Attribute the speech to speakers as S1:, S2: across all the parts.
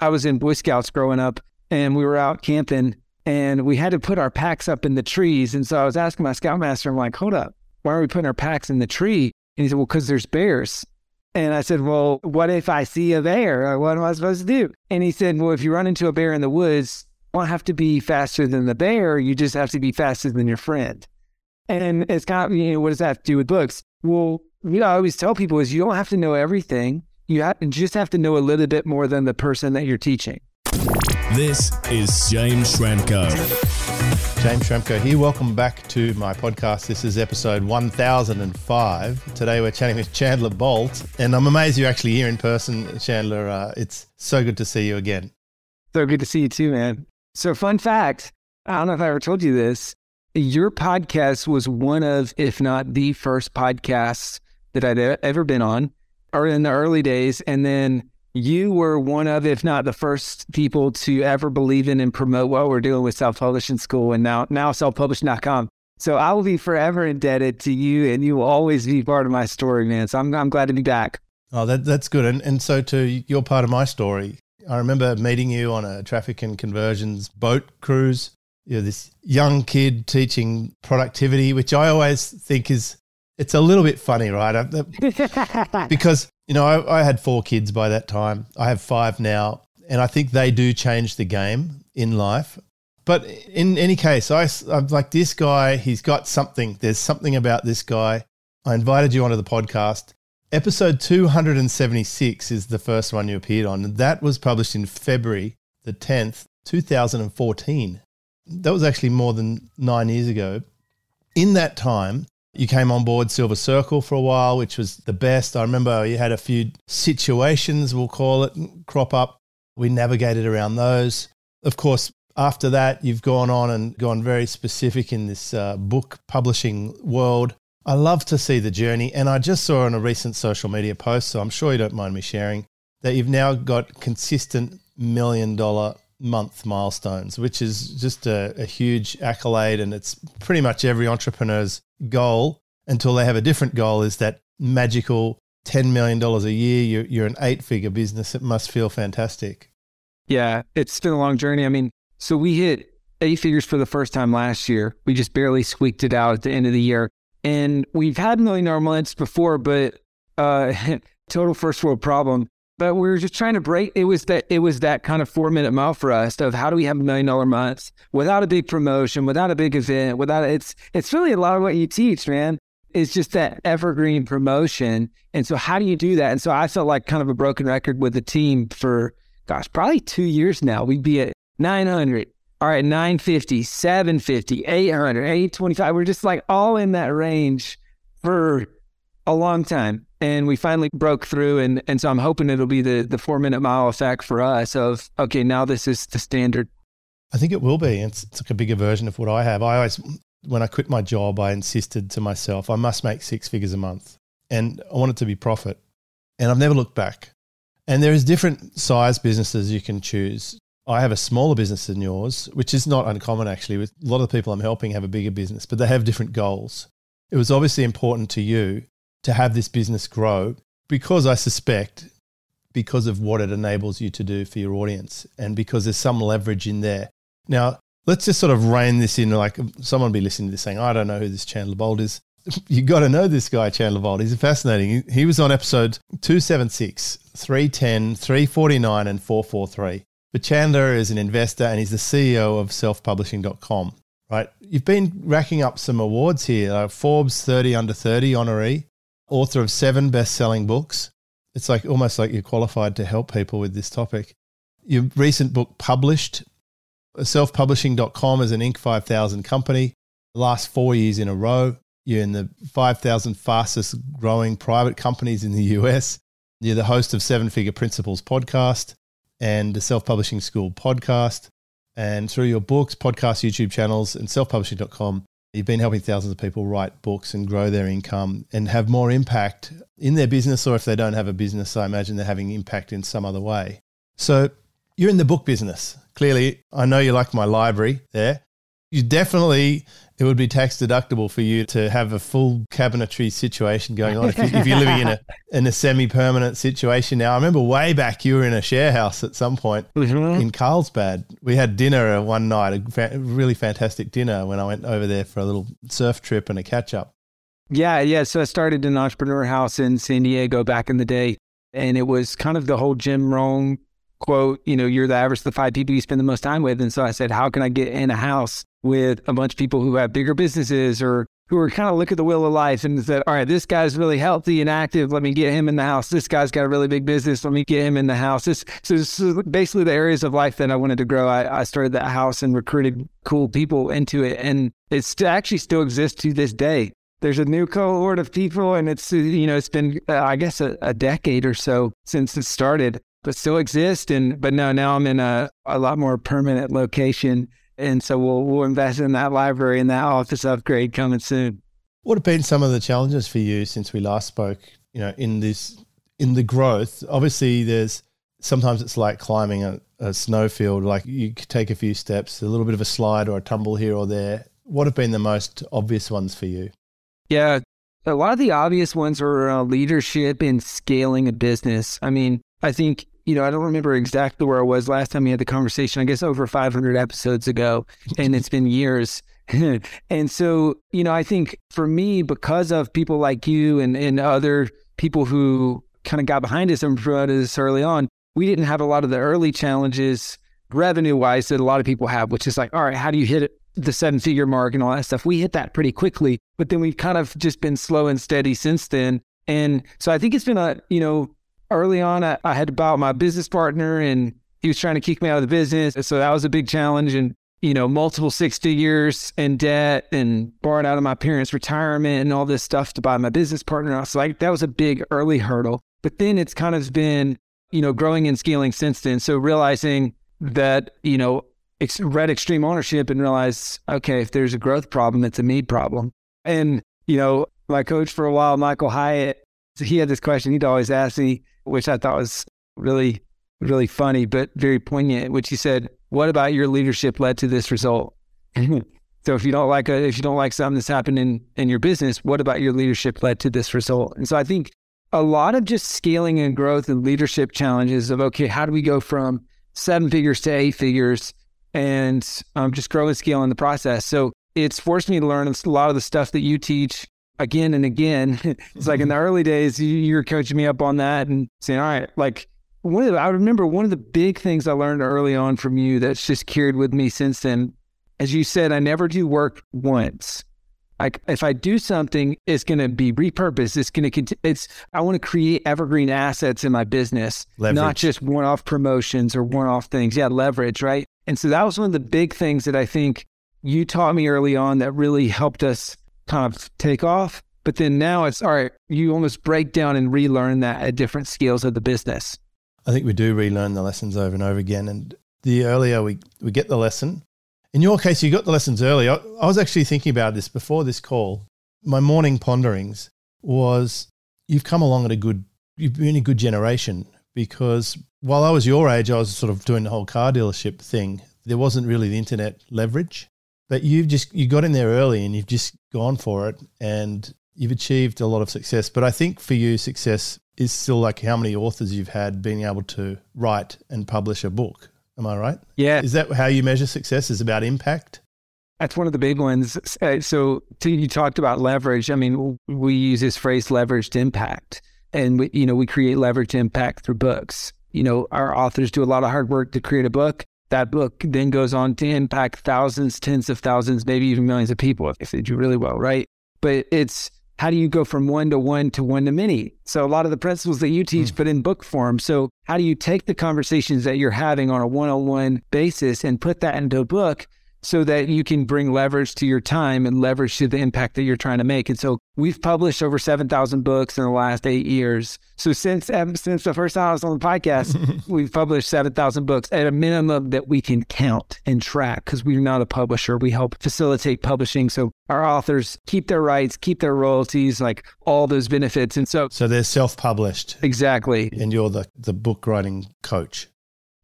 S1: I was in Boy Scouts growing up and we were out camping and we had to put our packs up in the trees. And so I was asking my scoutmaster, I'm like, hold up, why are we putting our packs in the tree? And he said, well, because there's bears. And I said, well, what if I see a bear? Uh, what am I supposed to do? And he said, well, if you run into a bear in the woods, you don't have to be faster than the bear. You just have to be faster than your friend. And it's kind of, you know, what does that have to do with books? Well, you know, I always tell people is you don't have to know everything. You have, just have to know a little bit more than the person that you're teaching.
S2: This is James Schramko.
S3: James Schramko here. Welcome back to my podcast. This is episode 1005. Today we're chatting with Chandler Bolt, and I'm amazed you're actually here in person, Chandler. Uh, it's so good to see you again.
S1: So good to see you too, man. So, fun fact I don't know if I ever told you this. Your podcast was one of, if not the first podcasts that I'd ever been on, or in the early days. And then you were one of, if not the first people to ever believe in and promote what we're doing with self publishing school and now, now selfpublishing.com. So I will be forever indebted to you and you will always be part of my story, man. So I'm, I'm glad to be back.
S3: Oh, that, that's good. And, and so to your part of my story, I remember meeting you on a traffic and conversions boat cruise. You're this young kid teaching productivity, which I always think is it's a little bit funny, right? Uh, because you know I, I, had four kids by that time. I have five now, and I think they do change the game in life. But in any case, I, I'm like this guy. He's got something. There's something about this guy. I invited you onto the podcast. Episode 276 is the first one you appeared on, and that was published in February the 10th, 2014. That was actually more than nine years ago. In that time, you came on board Silver Circle for a while, which was the best. I remember you had a few situations, we'll call it, crop up. We navigated around those. Of course, after that, you've gone on and gone very specific in this uh, book publishing world. I love to see the journey. And I just saw on a recent social media post, so I'm sure you don't mind me sharing, that you've now got consistent million dollar month milestones, which is just a, a, huge accolade. And it's pretty much every entrepreneur's goal until they have a different goal is that magical $10 million a year. You're, you're an eight figure business. It must feel fantastic.
S1: Yeah, it's been a long journey. I mean, so we hit eight figures for the first time last year. We just barely squeaked it out at the end of the year. And we've had million dollar months before, but uh, total first world problem but we were just trying to break it was that it was that kind of four minute mile for us of how do we have a million dollar month without a big promotion without a big event without it's it's really a lot of what you teach man. It's just that evergreen promotion. And so how do you do that? And so i felt like kind of a broken record with the team for gosh probably two years now. We'd be at 900 all right 950 750 800 825 we're just like all in that range for a long time and we finally broke through and and so i'm hoping it'll be the the four minute mile effect for us of okay now this is the standard.
S3: I think it will be. It's, it's like a bigger version of what i have. I always when i quit my job i insisted to myself i must make six figures a month. And i want it to be profit. And i've never looked back. And there is different size businesses you can choose. I have a smaller business than yours, which is not uncommon actually. With a lot of the people I'm helping have a bigger business, but they have different goals. It was obviously important to you to have this business grow because I suspect because of what it enables you to do for your audience and because there's some leverage in there. Now, let's just sort of rein this in. Like someone be listening to this saying, I don't know who this Chandler Bolt is. you got to know this guy, Chandler Bolt. He's fascinating. He was on episode 276, 310, 349, and 443. But Chandler is an investor and he's the CEO of selfpublishing.com, right? You've been racking up some awards here. Forbes 30 under 30 honoree, author of seven best selling books. It's like almost like you're qualified to help people with this topic. Your recent book published, uh, selfpublishing.com is an Inc. 5000 company. The last four years in a row, you're in the 5,000 fastest growing private companies in the US. You're the host of Seven Figure Principles podcast and the Self Publishing School podcast. And through your books, podcasts, YouTube channels, and selfpublishing.com, You've been helping thousands of people write books and grow their income and have more impact in their business, or if they don't have a business, I imagine they're having impact in some other way. So you're in the book business. Clearly, I know you like my library there. you definitely it would be tax deductible for you to have a full cabinetry situation going on if, you, if you're living in a in a semi permanent situation. Now, I remember way back you were in a share house at some point
S1: Mhm.
S3: in Carlsbad. We had dinner one night, a fa- really fantastic dinner when I went over there for a little surf trip and a catch up.
S1: Yeah, yeah. So I started an entrepreneur house in San Diego back in the day, and it was kind of the whole Jim Rohn quote. You know, you're the average of the five people you spend the most time with, and so I said, how can I get in a house with a bunch of people who have bigger businesses or who are kind of look at the wheel of life and said, all right, this guy's really healthy and active. Let me get him in the house. This guy's got a really big business. Let me get him in the house. This, so, so basically the areas of life that I wanted to grow, I, I started that house and recruited cool people into it. And it st- actually still exists to this day. There's a new cohort of people and it's, you know, it's been, uh, I guess, a, a decade or so since it started, but still exist. And, but no, now I'm in a, a lot more permanent location. And so we'll, we'll invest in that library and that office upgrade coming soon.
S3: What have been some of the challenges for you since we last spoke? You know, in this in the growth. Obviously, there's sometimes it's like climbing a, a snowfield. Like you could take a few steps, a little bit of a slide or a tumble here or there. What have been the most obvious ones for you?
S1: Yeah. A lot of the obvious ones are uh, leadership and scaling a business. I mean, I think, you know, I don't remember exactly where I was last time we had the conversation, I guess over 500 episodes ago, and it's been years. and so, you know, I think for me, because of people like you and, and other people who kind of got behind us and promoted us early on, we didn't have a lot of the early challenges revenue wise that a lot of people have, which is like, all right, how do you hit it? the seven figure mark and all that stuff. We hit that pretty quickly, but then we've kind of just been slow and steady since then. And so I think it's been a, you know, early on, I, I had to buy my business partner and he was trying to kick me out of the business. So that was a big challenge. And, you know, multiple six figures in debt and borrowed out of my parents' retirement and all this stuff to buy my business partner. I was like, that was a big early hurdle. But then it's kind of been, you know, growing and scaling since then. So realizing that, you know, ex- read extreme ownership and realize, okay, if there's a growth problem, it's a me problem. And, you know, my coach for a while, Michael Hyatt, he had this question he'd always ask me, which I thought was really, really funny, but very poignant, which he said, what about your leadership led to this result? so if you don't like a, if you don't like something that's happened in, in your business, what about your leadership led to this result? And so I think a lot of just scaling and growth and leadership challenges of, okay, how do we go from seven figures to eight figures? and um, just grow and scale in the process. So it's forced me to learn a lot of the stuff that you teach again and again. it's like in the mm-hmm. early days, you, you were coaching me up on that and saying, all right, like one of the, I remember one of the big things I learned early on from you that's just carried with me since then. As you said, I never do work once. Like if I do something, it's going to be repurposed. It's going to, continue. it's, I want to create evergreen assets in my business,
S3: Leverage.
S1: not just one off promotions or one off things. Yeah, leverage, right? And so that was one of the big things that I think you taught me early on that really helped us kind of take off. But then now it's all right, you almost break down and relearn that at different scales of the business.
S3: I think we do relearn the lessons over and over again. And the earlier we, we get the lesson, in your case, you got the lessons early. I, I was actually thinking about this before this call. My morning ponderings was you've come along at a good, you've been a good generation because while I was your age, I was sort of doing the whole car dealership thing. There wasn't really the internet leverage, but you've just, you got in there early and you've just gone for it and you've achieved a lot of success. But I think for you, success is still like how many authors you've had being able to write and publish a book. Am I right?
S1: Yeah.
S3: Is that how you measure success? Is about impact?
S1: That's one of the big ones. Uh, So, you talked about leverage. I mean, we use this phrase leveraged impact. And, we, you know, we create leveraged impact through books. You know, our authors do a lot of hard work to create a book. That book then goes on to impact thousands, tens of thousands, maybe even millions of people if they do really well, right? But it's how do you go from one to one to one to many? So a lot of the principles that you teach,
S3: Mm.
S1: but in book form. So how do you take the conversations that you're having on a one-on-one basis and put that into a book so that you can bring leverage to your time and leverage to the impact that you're trying to make? And so we've published over 7,000 books in the last eight years. So since, um, since the first time I was on the podcast, we've published 7,000 books at a minimum that we can count and track because we're not a publisher. We help facilitate publishing. So our authors keep their rights, keep their royalties, like all those benefits. And so
S3: So they're self published
S1: exactly,
S3: and you're the, the book writing coach.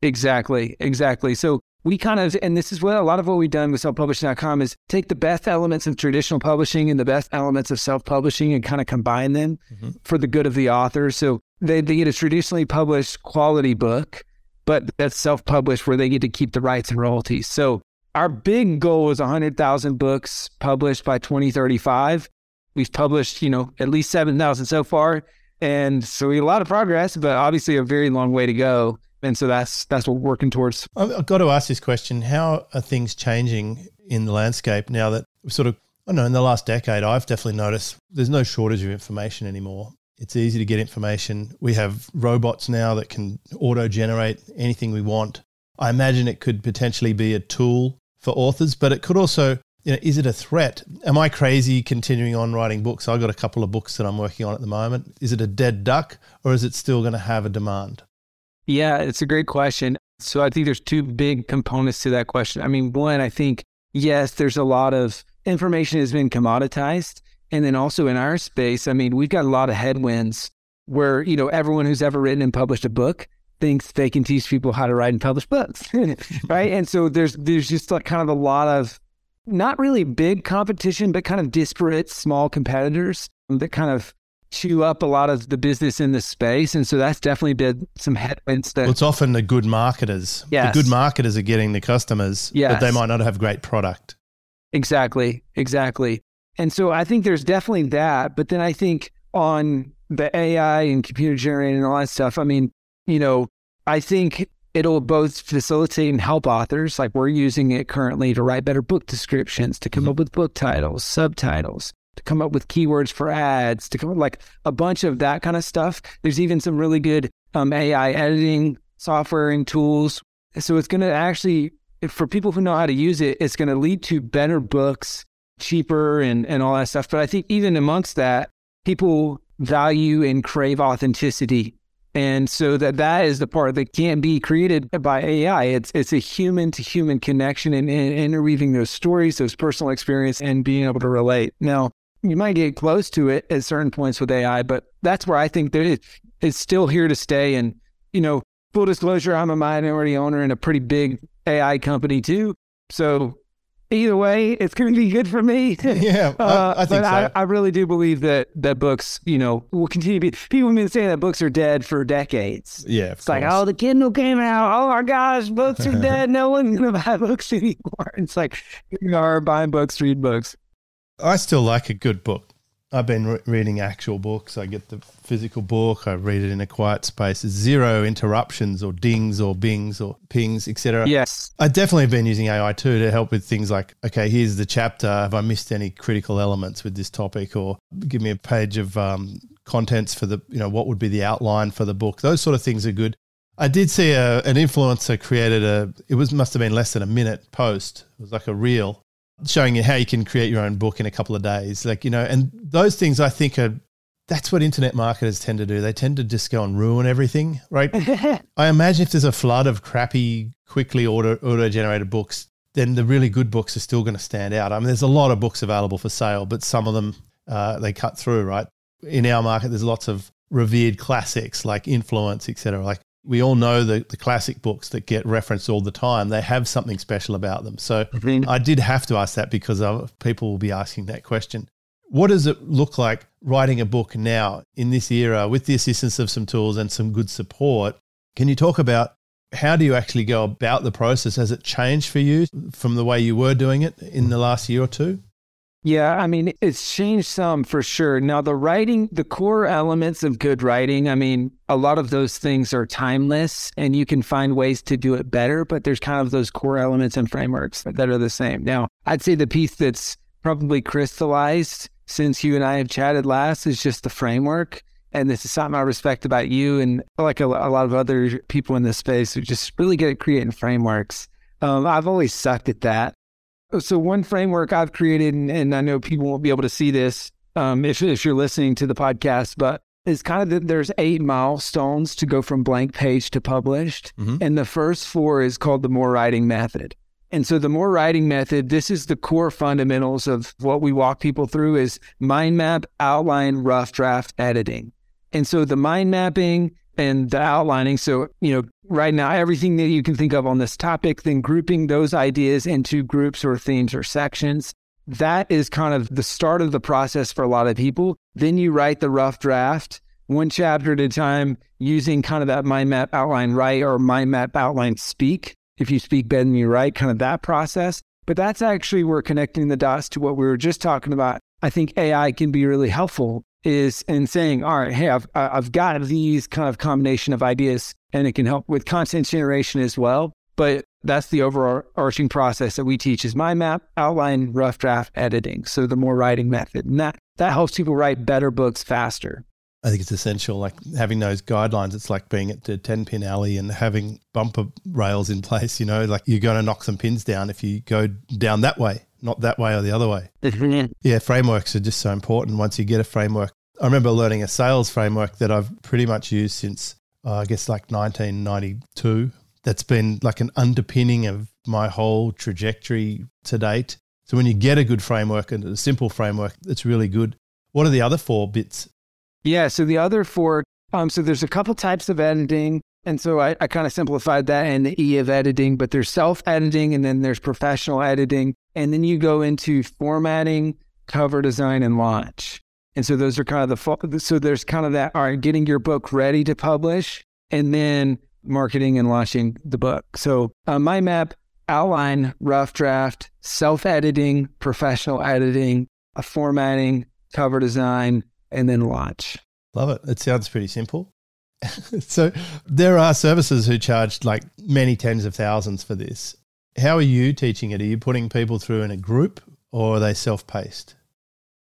S1: exactly, exactly. So we kind of, and this is what a lot of what we've done with selfpublishing.com is take the best elements of traditional publishing and the best elements of self publishing and kind of combine them mm-hmm. for the good of the author. So they, they get a traditionally published quality book, but that's self published where they get to keep the rights and royalties. So our big goal is 100,000 books published by 2035. We've published, you know, at least 7,000 so far. And so we a lot of progress, but obviously a very long way to go and so that's that's what we're working towards.
S3: I've got to ask this question: How are things changing in the landscape now that sort of I don't know in the last decade? I've definitely noticed there's no shortage of information anymore. It's easy to get information. We have robots now that can auto generate anything we want. I imagine it could potentially be a tool for authors, but it could also you know, is it a threat? Am I crazy continuing on writing books? I've got a couple of books that I'm working on at the moment. Is it a dead duck or is it still going to have a demand?
S1: Yeah, it's a great question. So I think there's two big components to that question. I mean, one, I think, yes, there's a lot of information has been commoditized. And then also in our space, I mean, we've got a lot of headwinds where, you know, everyone who's ever written and published a book thinks they can teach people how to write and publish books. right. and so there's there's just like kind of a lot of not really big competition, but kind of disparate small competitors that kind of chew up a lot of the business in the space. And so that's definitely been some headwinds that
S3: well, it's often the good marketers.
S1: Yes.
S3: The good marketers are getting the customers,
S1: yes.
S3: but they might not have great product.
S1: Exactly. Exactly. And so I think there's definitely that. But then I think on the AI and computer generated and all that stuff, I mean, you know, I think it'll both facilitate and help authors. Like we're using it currently to write better book descriptions, to come mm-hmm. up with book titles, subtitles to come up with keywords for ads, to come up like a bunch of that kind of stuff. There's even some really good um, AI editing software and tools. So it's going to actually, for people who know how to use it, it's going to lead to better books, cheaper, and, and all that stuff. But I think even amongst that, people value and crave authenticity. And so that that is the part that can't be created by AI. It's it's a human to human connection and, and interweaving those stories, those personal experience, and being able to relate. Now, you might get close to it at certain points with AI, but that's where I think that it, it's still here to stay. And, you know, full disclosure, I'm a minority owner in a pretty big AI company too. So either way, it's going to be good for me.
S3: yeah, uh, I, I, think
S1: but
S3: so.
S1: I, I, really do believe that that books, you know, will continue to be. People have been saying that books are dead for decades.
S3: Yeah,
S1: it's like, oh, the Kindle came out. Oh my gosh, books are dead. No one's going to buy books anymore. It's like you are buying books, read books.
S3: I still like a good book. I've been re- reading actual books. I get the physical book. I read it in a quiet space. Zero interruptions or dings or bings or pings, etc.
S1: Yes,
S3: I definitely have been using AI too to help with things like, okay, here's the chapter. Have I missed any critical elements with this topic? Or give me a page of um, contents for the, you know, what would be the outline for the book. Those sort of things are good. I did see a, an influencer created a. It was must have been less than a minute post. It was like a reel showing you how you can create your own book in a couple of days. Like, you know, and those things I think are that's what internet marketers tend to do. They tend to just go and ruin everything, right? I imagine if there's a flood of crappy, quickly auto auto generated books, then the really good books are still going to stand out. I mean, there's a lot of books available for sale, but some of them uh, they cut through, right? In our market, there's lots of revered classics like Influence, etc. Like we all know the, the classic books that get referenced all the time, they have something special about them. So mm-hmm. I did have to ask that because people will be asking that question. What does it look like writing a book now in this era with the assistance of some tools and some good support? Can you talk about how do you actually go about the process? Has it changed for you from the way you were doing it in the last year or two?
S1: Yeah, I mean, it's changed some for sure. Now, the writing, the core elements of good writing, I mean, a lot of those things are timeless and you can find ways to do it better, but there's kind of those core elements and frameworks that are the same. Now, I'd say the piece that's probably crystallized since you and I have chatted last is just the framework. And this is something I respect about you and like a, a lot of other people in this space who just really good at creating frameworks. Um, I've always sucked at that. So one framework I've created, and, and I know people won't be able to see this um, if, if you're listening to the podcast, but it's kind of that there's eight milestones to go from blank page to published. Mm-hmm. And the first four is called the more writing method. And so the more writing method, this is the core fundamentals of what we walk people through is mind map, outline, rough draft, editing. And so the mind mapping and the outlining. So, you know, right now, everything that you can think of on this topic, then grouping those ideas into groups or themes or sections. That is kind of the start of the process for a lot of people. Then you write the rough draft one chapter at a time using kind of that mind map outline write or mind map outline speak. If you speak better than you write, kind of that process. But that's actually where connecting the dots to what we were just talking about. I think AI can be really helpful is in saying, all right, hey, I've, I've got these kind of combination of ideas and it can help with content generation as well. But that's the overarching process that we teach is mind map, outline, rough draft, editing. So the more writing method. And that, that helps people write better books faster.
S3: I think it's essential, like having those guidelines. It's like being at the 10 pin alley and having bumper rails in place, you know, like you're going to knock some pins down if you go down that way not that way or the other way. yeah, frameworks are just so important. Once you get a framework, I remember learning a sales framework that I've pretty much used since uh, I guess like 1992. That's been like an underpinning of my whole trajectory to date. So when you get a good framework and a simple framework, it's really good. What are the other four bits?
S1: Yeah, so the other four, um, so there's a couple types of editing. And so I, I kind of simplified that in the E of editing, but there's self editing and then there's professional editing. And then you go into formatting, cover design, and launch. And so those are kind of the, so there's kind of that, all right, getting your book ready to publish and then marketing and launching the book. So uh, mind map outline, rough draft, self editing, professional editing, a formatting, cover design, and then launch.
S3: Love it. It sounds pretty simple. so there are services who charge like many tens of thousands for this. How are you teaching it? Are you putting people through in a group or are they self paced?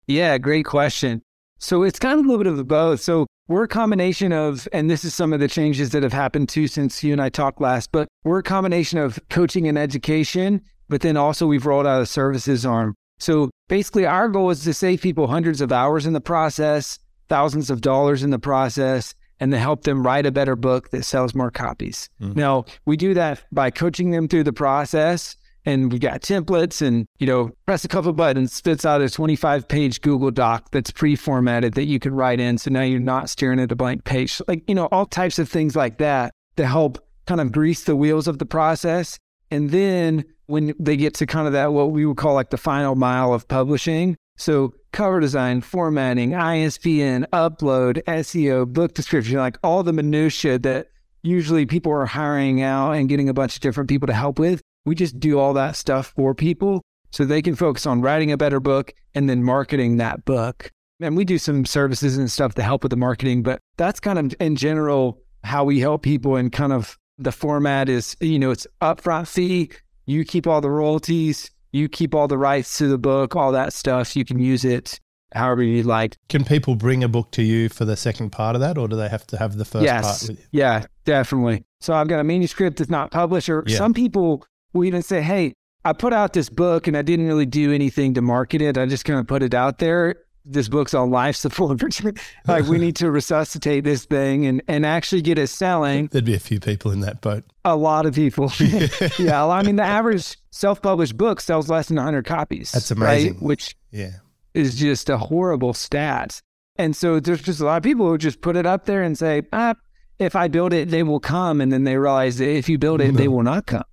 S1: Yeah, great question. So it's kind of a little bit of both. So we're a combination of, and this is some of the changes that have happened too since you and I talked last, but we're a combination of coaching and education, but then also we've rolled out a services arm. So basically, our goal is to save people hundreds of hours in the process, thousands of dollars in the process, and to help them write a better book that sells more copies. Mm-hmm. Now, we do that by coaching them through the process and we've got templates and, you know, press a couple buttons, spits out a 25 page Google Doc that's pre formatted that you can write in. So now you're not staring at a blank page. Like, you know, all types of things like that to help kind of grease the wheels of the process. And then when they get to kind of that, what we would call like the final mile of publishing, so cover design, formatting, ISBN, upload, SEO, book description, like all the minutia that usually people are hiring out and getting a bunch of different people to help with. We just do all that stuff for people so they can focus on writing a better book and then marketing that book. And we do some services and stuff to help with the marketing, but that's kind of in general how we help people and kind of the format is, you know, it's upfront fee, you keep all the royalties, you keep all the rights to the book, all that stuff. You can use it however you like.
S3: Can people bring a book to you for the second part of that, or do they have to have the first
S1: yes.
S3: part with you?
S1: Yeah, definitely. So I've got a manuscript that's not published, or yeah. some people will even say, hey, I put out this book and I didn't really do anything to market it. I just kind of put it out there this book's on life support. like we need to resuscitate this thing and, and actually get it selling.
S3: There'd be a few people in that boat.
S1: A lot of people. yeah. I mean, the average self-published book sells less than 100 copies.
S3: That's amazing.
S1: Right? Which
S3: yeah
S1: is just a horrible stat. And so there's just a lot of people who just put it up there and say, ah, if I build it, they will come. And then they realize if you build it, no. they will not come.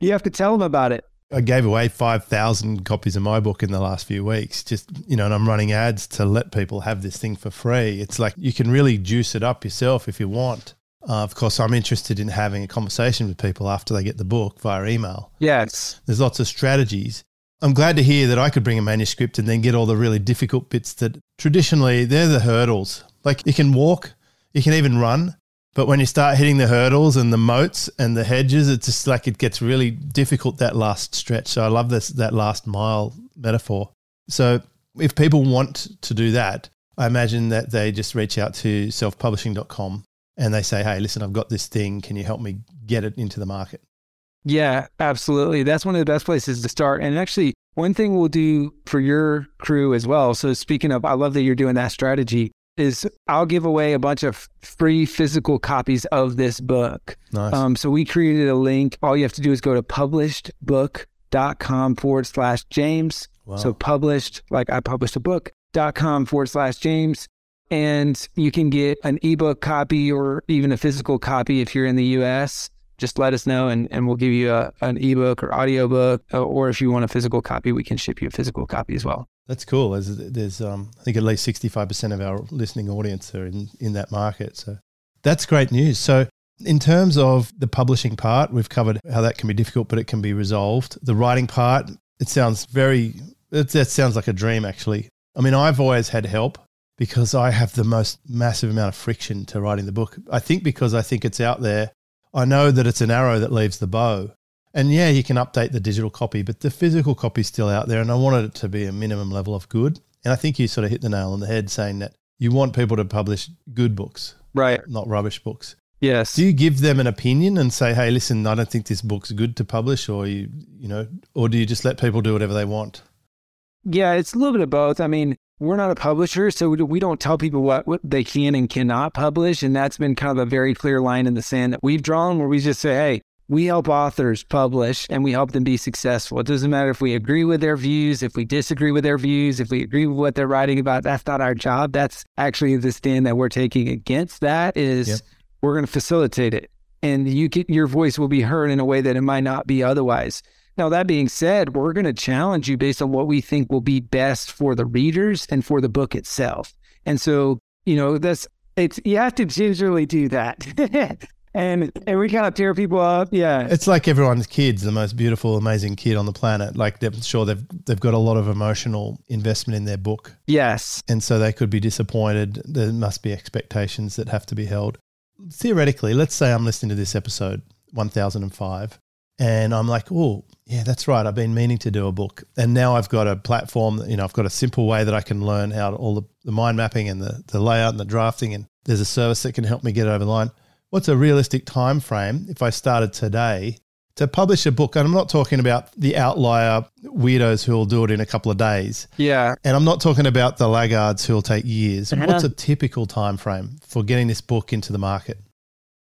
S1: you have to tell them about it.
S3: I gave away 5,000 copies of my book in the last few weeks. Just, you know, and I'm running ads to let people have this thing for free. It's like you can really juice it up yourself if you want. Uh, of course, I'm interested in having a conversation with people after they get the book via email.
S1: Yes.
S3: There's lots of strategies. I'm glad to hear that I could bring a manuscript and then get all the really difficult bits that traditionally they're the hurdles. Like you can walk, you can even run, but when you start hitting the hurdles and the moats and the hedges, it's just like it gets really difficult that last stretch. So I love this that last mile metaphor. So if people want to do that, I imagine that they just reach out to selfpublishing.com and they say, "Hey, listen, I've got this thing. Can you help me get it into the market?"
S1: Yeah, absolutely. That's one of the best places to start. And actually, one thing we'll do for your crew as well. So speaking of, I love that you're doing that strategy is I'll give away a bunch of free physical copies of this book.
S3: Nice.
S1: Um, so we created a link. All you have to do is go to publishedbook.com forward slash James. Wow. So published, like I published a book, dot com forward slash James. And you can get an ebook copy or even a physical copy if you're in the US. Just let us know and, and we'll give you a, an ebook or audiobook. uh, Or if you want a physical copy, we can ship you a physical copy as well.
S3: That's cool. There's, there's um, I think at least 65% of our listening audience are in, in that market. So that's great news. So, in terms of the publishing part, we've covered how that can be difficult, but it can be resolved. The writing part, it sounds very, it, that sounds like a dream, actually. I mean, I've always had help because I have the most massive amount of friction to writing the book. I think because I think it's out there, I know that it's an arrow that leaves the bow. And yeah, you can update the digital copy, but the physical copy is still out there. And I wanted it to be a minimum level of good. And I think you sort of hit the nail on the head saying that you want people to publish good books,
S1: Right.
S3: not rubbish books.
S1: Yes.
S3: Do you give them an opinion and say, "Hey, listen, I don't think this book's good to publish," or you, you know, or do you just let people do whatever they want?
S1: Yeah, it's a little bit of both. I mean, we're not a publisher, so we don't tell people what, what they can and cannot publish. And that's been kind of a very clear line in the sand that we've drawn where we just say, hey, we help authors publish and we help them be successful. It doesn't matter if we agree with their views, if we disagree with their views, if we agree with what they're writing about. That's not our job. That's actually the stand that we're taking against that is
S3: Yep.
S1: we're going to facilitate it. And you get your voice will be heard in a way that it might not be otherwise. Now, that being said, we're going to challenge you based on what we think will be best for the readers and for the book itself. And so, you know, that's it's you have to gingerly do that. and and we kind of tear people up. Yeah.
S3: It's like everyone's kid's the most beautiful, amazing kid on the planet. Like they're sure they've they've got a lot of emotional investment in their book,
S1: Yes.
S3: and so they could be disappointed. There must be expectations that have to be held. Theoretically, let's say I'm listening to this episode 1005 and I'm like, oh, yeah, that's right. I've been meaning to do a book. And now I've got a platform, you know, I've got a simple way that I can learn how to, all the, the mind mapping and the, the layout and the drafting. And there's a service that can help me get over the line. What's a realistic time frame if I started today to publish a book? And I'm not talking about the outlier weirdos who will do it in a couple of days.
S1: Yeah.
S3: And I'm not talking about the laggards who will take years.
S1: Uh-huh.
S3: What's a typical time frame for getting this book into the market?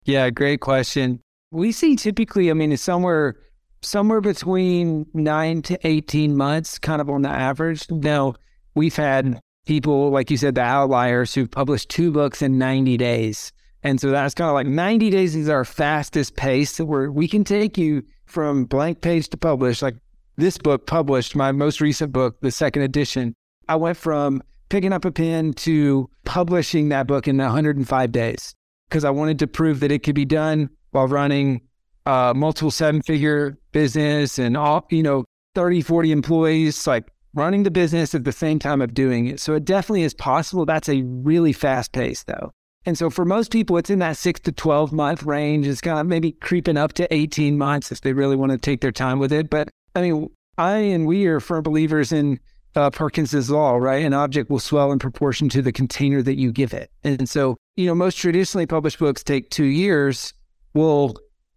S1: Yeah, great question. We see typically, I mean, it's somewhere somewhere between nine to eighteen months, kind of on the average. Now, we've had people, like you said, the outliers who've published two books in 90 days. And so that's kind of like 90 days is our fastest pace where we can take you from blank page to publish. Like this book published, my most recent book, the second edition. I went from picking up a pen to publishing that book in 105 days because I wanted to prove that it could be done while running uh, multiple seven figure business and all, you know, 30, 40 employees, like running the business at the same time of doing it. So it definitely is possible. That's a really fast pace though. And so for most people, it's in that six to 12 month range. It's kind of maybe creeping up to 18 months if they really want to take their time with it. But I mean, I and we are firm believers in uh, Parkinson's law, right? An object will swell in proportion to the container that you give it. And so, you know, most traditionally published books take two years. Well,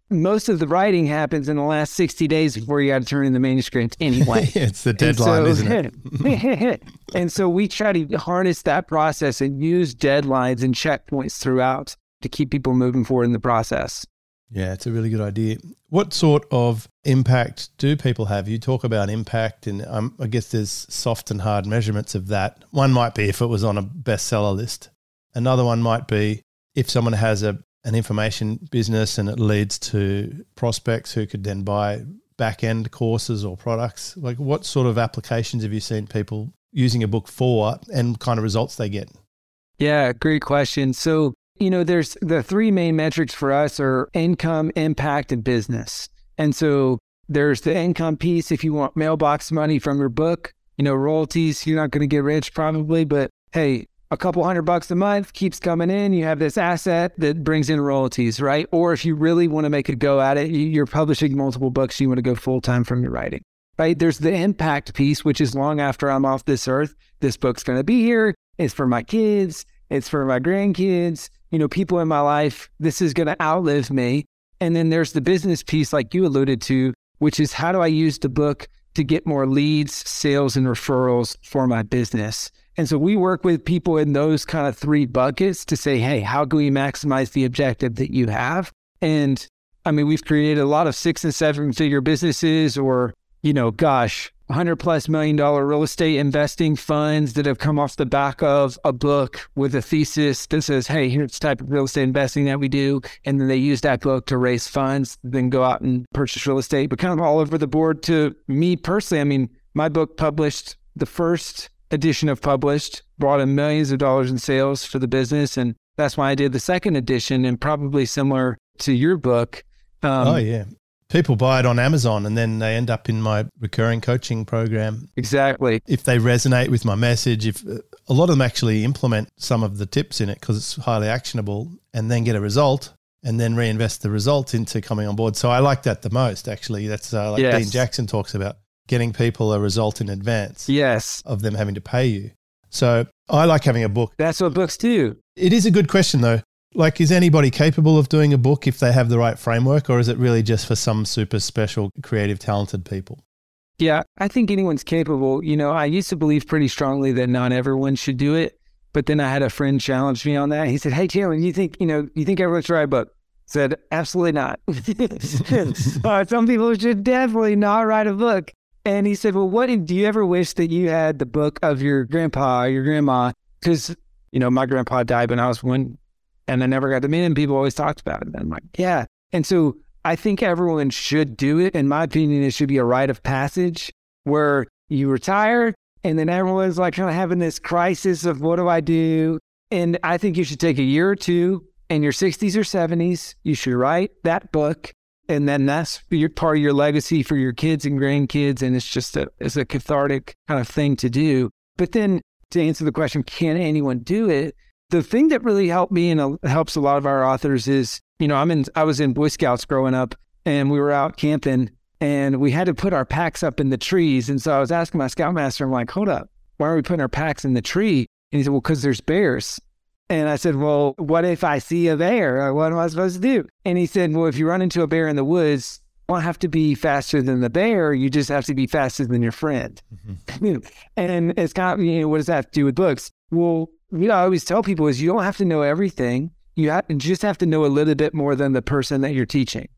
S1: most of the writing happens in the last 60 days before you got to turn in the manuscript anyway.
S3: it's the deadline,
S1: so-
S3: isn't it?
S1: and so we try to harness that process and use deadlines and checkpoints throughout to keep people moving forward in the process.
S3: Yeah, it's a really good idea. What sort of impact do people have? You talk about impact, and um, I guess there's soft and hard measurements of that. One might be if it was on a bestseller list. Another one might be if someone has a an information business and it leads to prospects who could then buy back end courses or products. Like, what sort of applications have you seen people using a book for, and kind of results they get?
S1: Yeah, great question. So, you know, there's the three main metrics for us are income, impact, and business. And so there's the income piece. If you want mailbox money from your book, you know, royalties, you're not going to get rich probably, but hey, a couple hundred bucks a month keeps coming in. You have this asset that brings in royalties, right? Or if you really want to make a go at it, you- you're publishing multiple books, you want to go full time from your writing, right? There's the impact piece, which is long after I'm off this earth, this book's going to be here. It's for my kids. It's for my grandkids, you know, people in my life. This is going to outlive me. And then there's the business piece, like you alluded to, which is how do I use the book to get more leads, sales, and referrals for my business? And so we work with people in those kind of three buckets to say, hey, how can we maximize the objective that you have? And I mean, we've created a lot of six and seven figure businesses or, you know, gosh, 100 plus million dollar real estate investing funds that have come off the back of a book with a thesis that says, hey, here's the type of real estate investing that we do. And then they use that book to raise funds, then go out and purchase real estate, but kind of all over the board to me personally. I mean, my book published the first edition of published brought in millions of dollars in sales for the business. And that's why I did the second edition and probably similar to your book.
S3: Um, oh, yeah people buy it on Amazon and then they end up in my recurring coaching program.
S1: Exactly.
S3: If they resonate with my message, if a lot of them actually implement some of the tips in it because it's highly actionable and then get a result and then reinvest the result into coming on board. So I like that the most actually. That's uh, like yes. Dean Jackson talks about getting people a result in advance.
S1: Yes.
S3: Of them having to pay you. So I like having a book.
S1: That's what books do.
S3: It is a good question though. Like, is anybody capable of doing a book if they have the right framework, or is it really just for some super special, creative, talented people?
S1: Yeah, I think anyone's capable. You know, I used to believe pretty strongly that not everyone should do it, but then I had a friend challenge me on that. He said, "Hey, Jalen, you think you know you think everyone should write a book?" I said, "Absolutely not. uh, some people should definitely not write a book." And he said, "Well, what do you ever wish that you had the book of your grandpa, or your grandma? Because you know, my grandpa died when I was one and I never got to meet him. People always talked about it. And I'm like, yeah. And so I think everyone should do it. In my opinion, it should be a rite of passage where you retire and then everyone's like kind of having this crisis of what do I do? And I think you should take a year or two in your 60s or 70s. You should write that book. And then that's your part of your legacy for your kids and grandkids. And it's just a, it's a cathartic kind of thing to do. But then to answer the question, can anyone do it? the thing that really helped me and uh, helps a lot of our authors is, you know, I'm in, I was in Boy Scouts growing up and we were out camping and we had to put our packs up in the trees. And so I was asking my scoutmaster, I'm like, hold up, why are we putting our packs in the tree? And he said, well, because there's bears. And I said, well, what if I see a bear? What am I supposed to do? And he said, well, if you run into a bear in the woods, you don't have to be faster than the bear. You just have to be faster than your friend. Mm-hmm. and it's kind of, you know, what does that have to do with books? Well, you know, I always tell people is you don't have to know everything. You, have, you just have to know a little bit more than the person that you're teaching.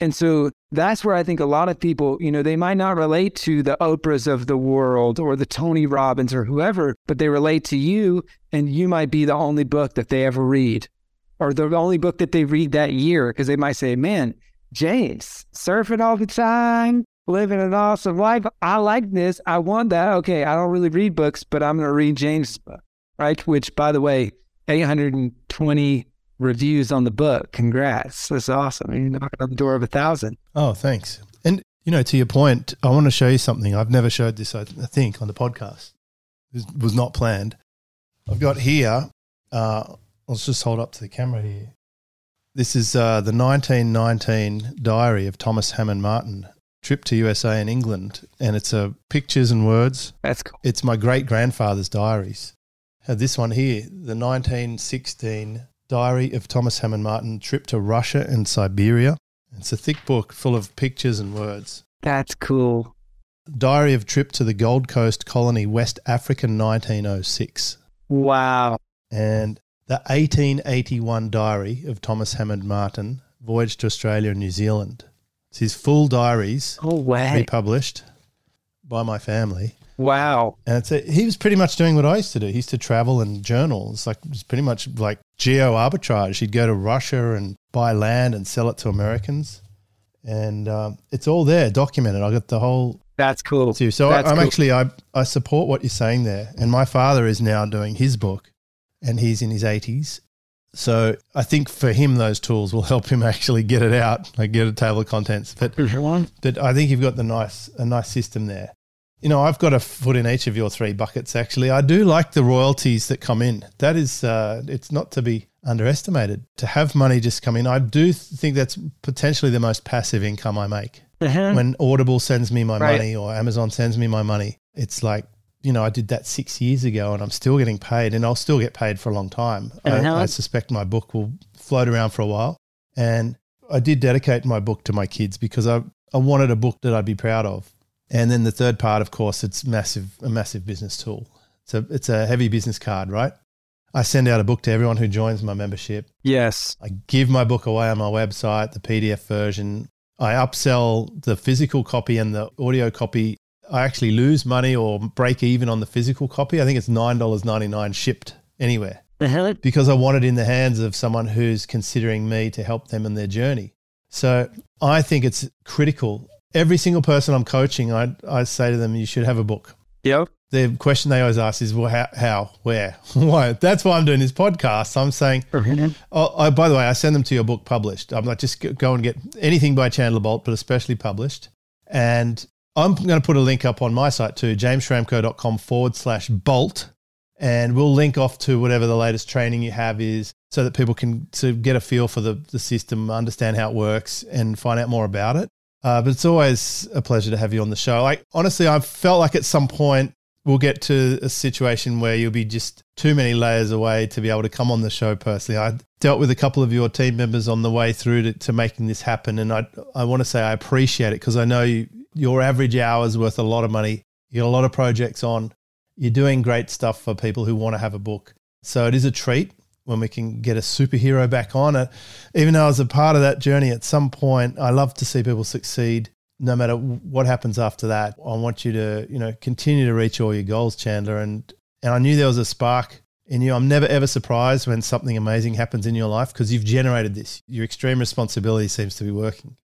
S1: And so that's where I think a lot of people, you know, they might not relate to the Oprahs of the world or the Tony Robbins or whoever, but they relate to you and you might be the only book that they ever read or the only book that they read that year because they might say, man, James, surfing all the time, living an awesome life. I like this. I want that. Okay, I don't really read books, but I'm going to read James' book right? Which, by the way, 820 reviews on the book. Congrats. That's awesome. You're knocking on the door of a thousand.
S3: Oh, thanks. And, you know, to your point, I want to show you something. I've never showed this, I think, on the podcast. This was not planned. I've got here, uh, let's just hold up to the camera here. This is uh, the 1919 diary of Thomas Hammond Martin, trip to USA and England. And it's a uh, pictures and words.
S1: That's cool.
S3: It's my great grandfather's diaries this one here, the 1916 Diary of Thomas Hammond Martin, Trip to Russia and Siberia. It's a thick book full of pictures and words.
S1: That's cool.
S3: Diary of Trip to the Gold Coast Colony, West Africa, 1906.
S1: Wow.
S3: And the 1881 Diary of Thomas Hammond Martin, Voyage to Australia and New Zealand. It's his full diaries.
S1: Oh, wow.
S3: Republished by my family.
S1: Wow.
S3: And it's a, he was pretty much doing what I used to do. He used to travel and journal. It's like it's pretty much like geo arbitrage. He'd go to Russia and buy land and sell it to Americans, and um, it's all there documented. I got the whole.
S1: That's cool.
S3: Too. So
S1: That's
S3: I, am
S1: cool.
S3: actually I I support what you're saying there. And my father is now doing his book, and he's in his 80s. So I think for him, those tools will help him actually get it out, like get a table of contents. But, but I think you've got the nice a nice system there. You know, I've got a foot in each of your three buckets. Actually, I do like the royalties that come in. That is, uh, it's not to be underestimated. To have money just come in, I do think that's potentially the most passive income I make. Uh-huh. When Audible sends me my right. money or Amazon sends me my money, it's like you know, I did that six years ago and I'm still getting paid and I'll still get paid for a long time. Uh-huh. I, I, suspect my book will float around for a while. And I did dedicate my book to my kids because I, I wanted a book that I'd be proud of. And then the third part, of course, it's massive, a massive business tool. So it's a heavy business card, right? I send out a book to everyone who joins my membership.
S1: Yes.
S3: I give my book away on my website, the PDF version. I upsell the physical copy and the audio copy I actually lose money or break even on the physical copy. I think it's $9.99 shipped anywhere
S1: The hell?
S3: because I want it in the hands of someone who's considering me to help them in their journey. So I think it's critical. Every single person I'm coaching, I, I say to them, you should have a book.
S1: Yep.
S3: The question they always ask is, well, how, how where, why? That's why I'm doing this podcast. I'm saying, oh, I, by the way, I send them to your book published. I'm like, just go and get anything by Chandler Bolt, but especially published. And I'm going to put a link up on my site too, jamesschramko.com forward slash bolt. And we'll link off to whatever the latest training you have is so that people can to get a feel for the, the system, understand how it works, and find out more about it. Uh, but it's always a pleasure to have you on the show. Like, honestly, I felt like at some point we'll get to a situation where you'll be just too many layers away to be able to come on the show personally. I dealt with a couple of your team members on the way through to, to making this happen. And I, I want to say I appreciate it because I know you, your average hour is worth a lot of money. You got a lot of projects on. You're doing great stuff for people who want to have a book. So it is a treat when we can get a superhero back on it. Even though I was a part of that journey at some point, I love to see people succeed no matter what happens after that. I want you to, you know, continue to reach all your goals, Chandler. And and I knew there was a spark in you. I'm never ever surprised when something amazing happens in your life because you've generated this. Your extreme responsibility seems to be working.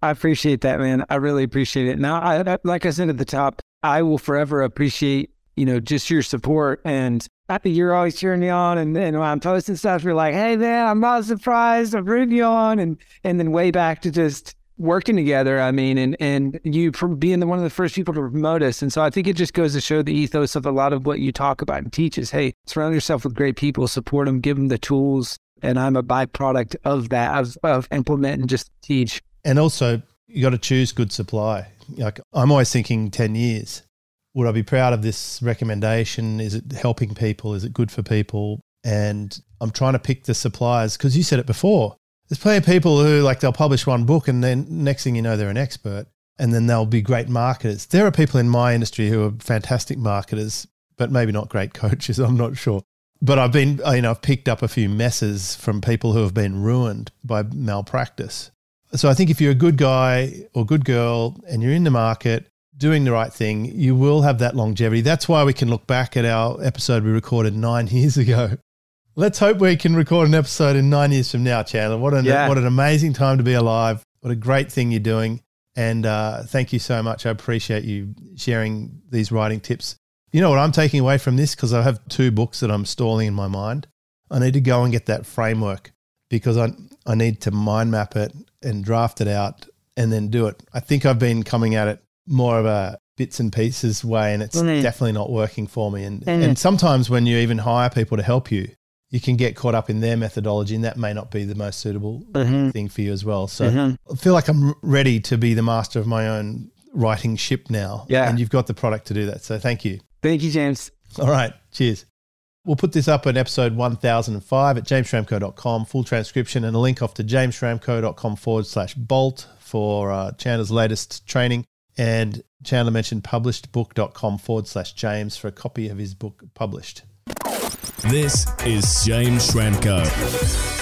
S1: I appreciate that, man. I really appreciate it. Now, I, like I said at the top, I will forever appreciate, you know, just your support. And I think you're always cheering me on. And then when I'm posting stuff, you're like, hey, man, I'm not surprised. I'm rooting you on. And, and then way back to just working together. I mean, and, and you being the, one of the first people to promote us. And so I think it just goes to show the ethos of a lot of what you talk about and teach is, hey, surround yourself with great people, support them, give them the tools. And I'm a byproduct of that, of, of implement and just teach.
S3: And also, you got to choose good supply. Like I'm always thinking 10 years. Would I be proud of this recommendation? Is it helping people? Is it good for people? And I'm trying to pick the suppliers because you said it before. There's plenty of people who like they'll publish one book and then next thing you know they're an expert and then they'll be great marketers. There are people in my industry who are fantastic marketers, but maybe not great coaches. I'm not sure. But I've been, you know, I've picked up a few messes from people who have been ruined by malpractice. So I think if you're a good guy or good girl and you're in the market doing the right thing, you will have that longevity. That's why we can look back at our episode we recorded nine years ago. Let's hope we can record an episode in nine years from now, Chandler. What an
S1: Yeah.
S3: what an amazing time to be alive. What a great thing you're doing. And uh, thank you so much. I appreciate you sharing these writing tips. You know what I'm taking away from this? Because I have two books that I'm stalling in my mind. I need to go and get that framework because I, I need to mind map it and draft it out and then do it. I think I've been coming at it more of a bits and pieces way and it's
S1: Mhm.
S3: definitely not working for me. And,
S1: Mhm.
S3: and sometimes when you even hire people to help you, you can get caught up in their methodology and that may not be the most suitable
S1: Mhm.
S3: thing for you as well. So
S1: Mhm.
S3: I feel like I'm ready to be the master of my own writing ship now.
S1: Yeah.
S3: And you've got the product to do that. So thank you.
S1: Thank you, James.
S3: All right. Cheers. We'll put this up in episode 1005 at jamesschramko.com, full transcription and a link off to jamesschramko.com forward slash bolt for uh, Chandler's latest training. And Chandler mentioned publishedbook.com forward slash James for a copy of his book published.
S2: This is James Schramko.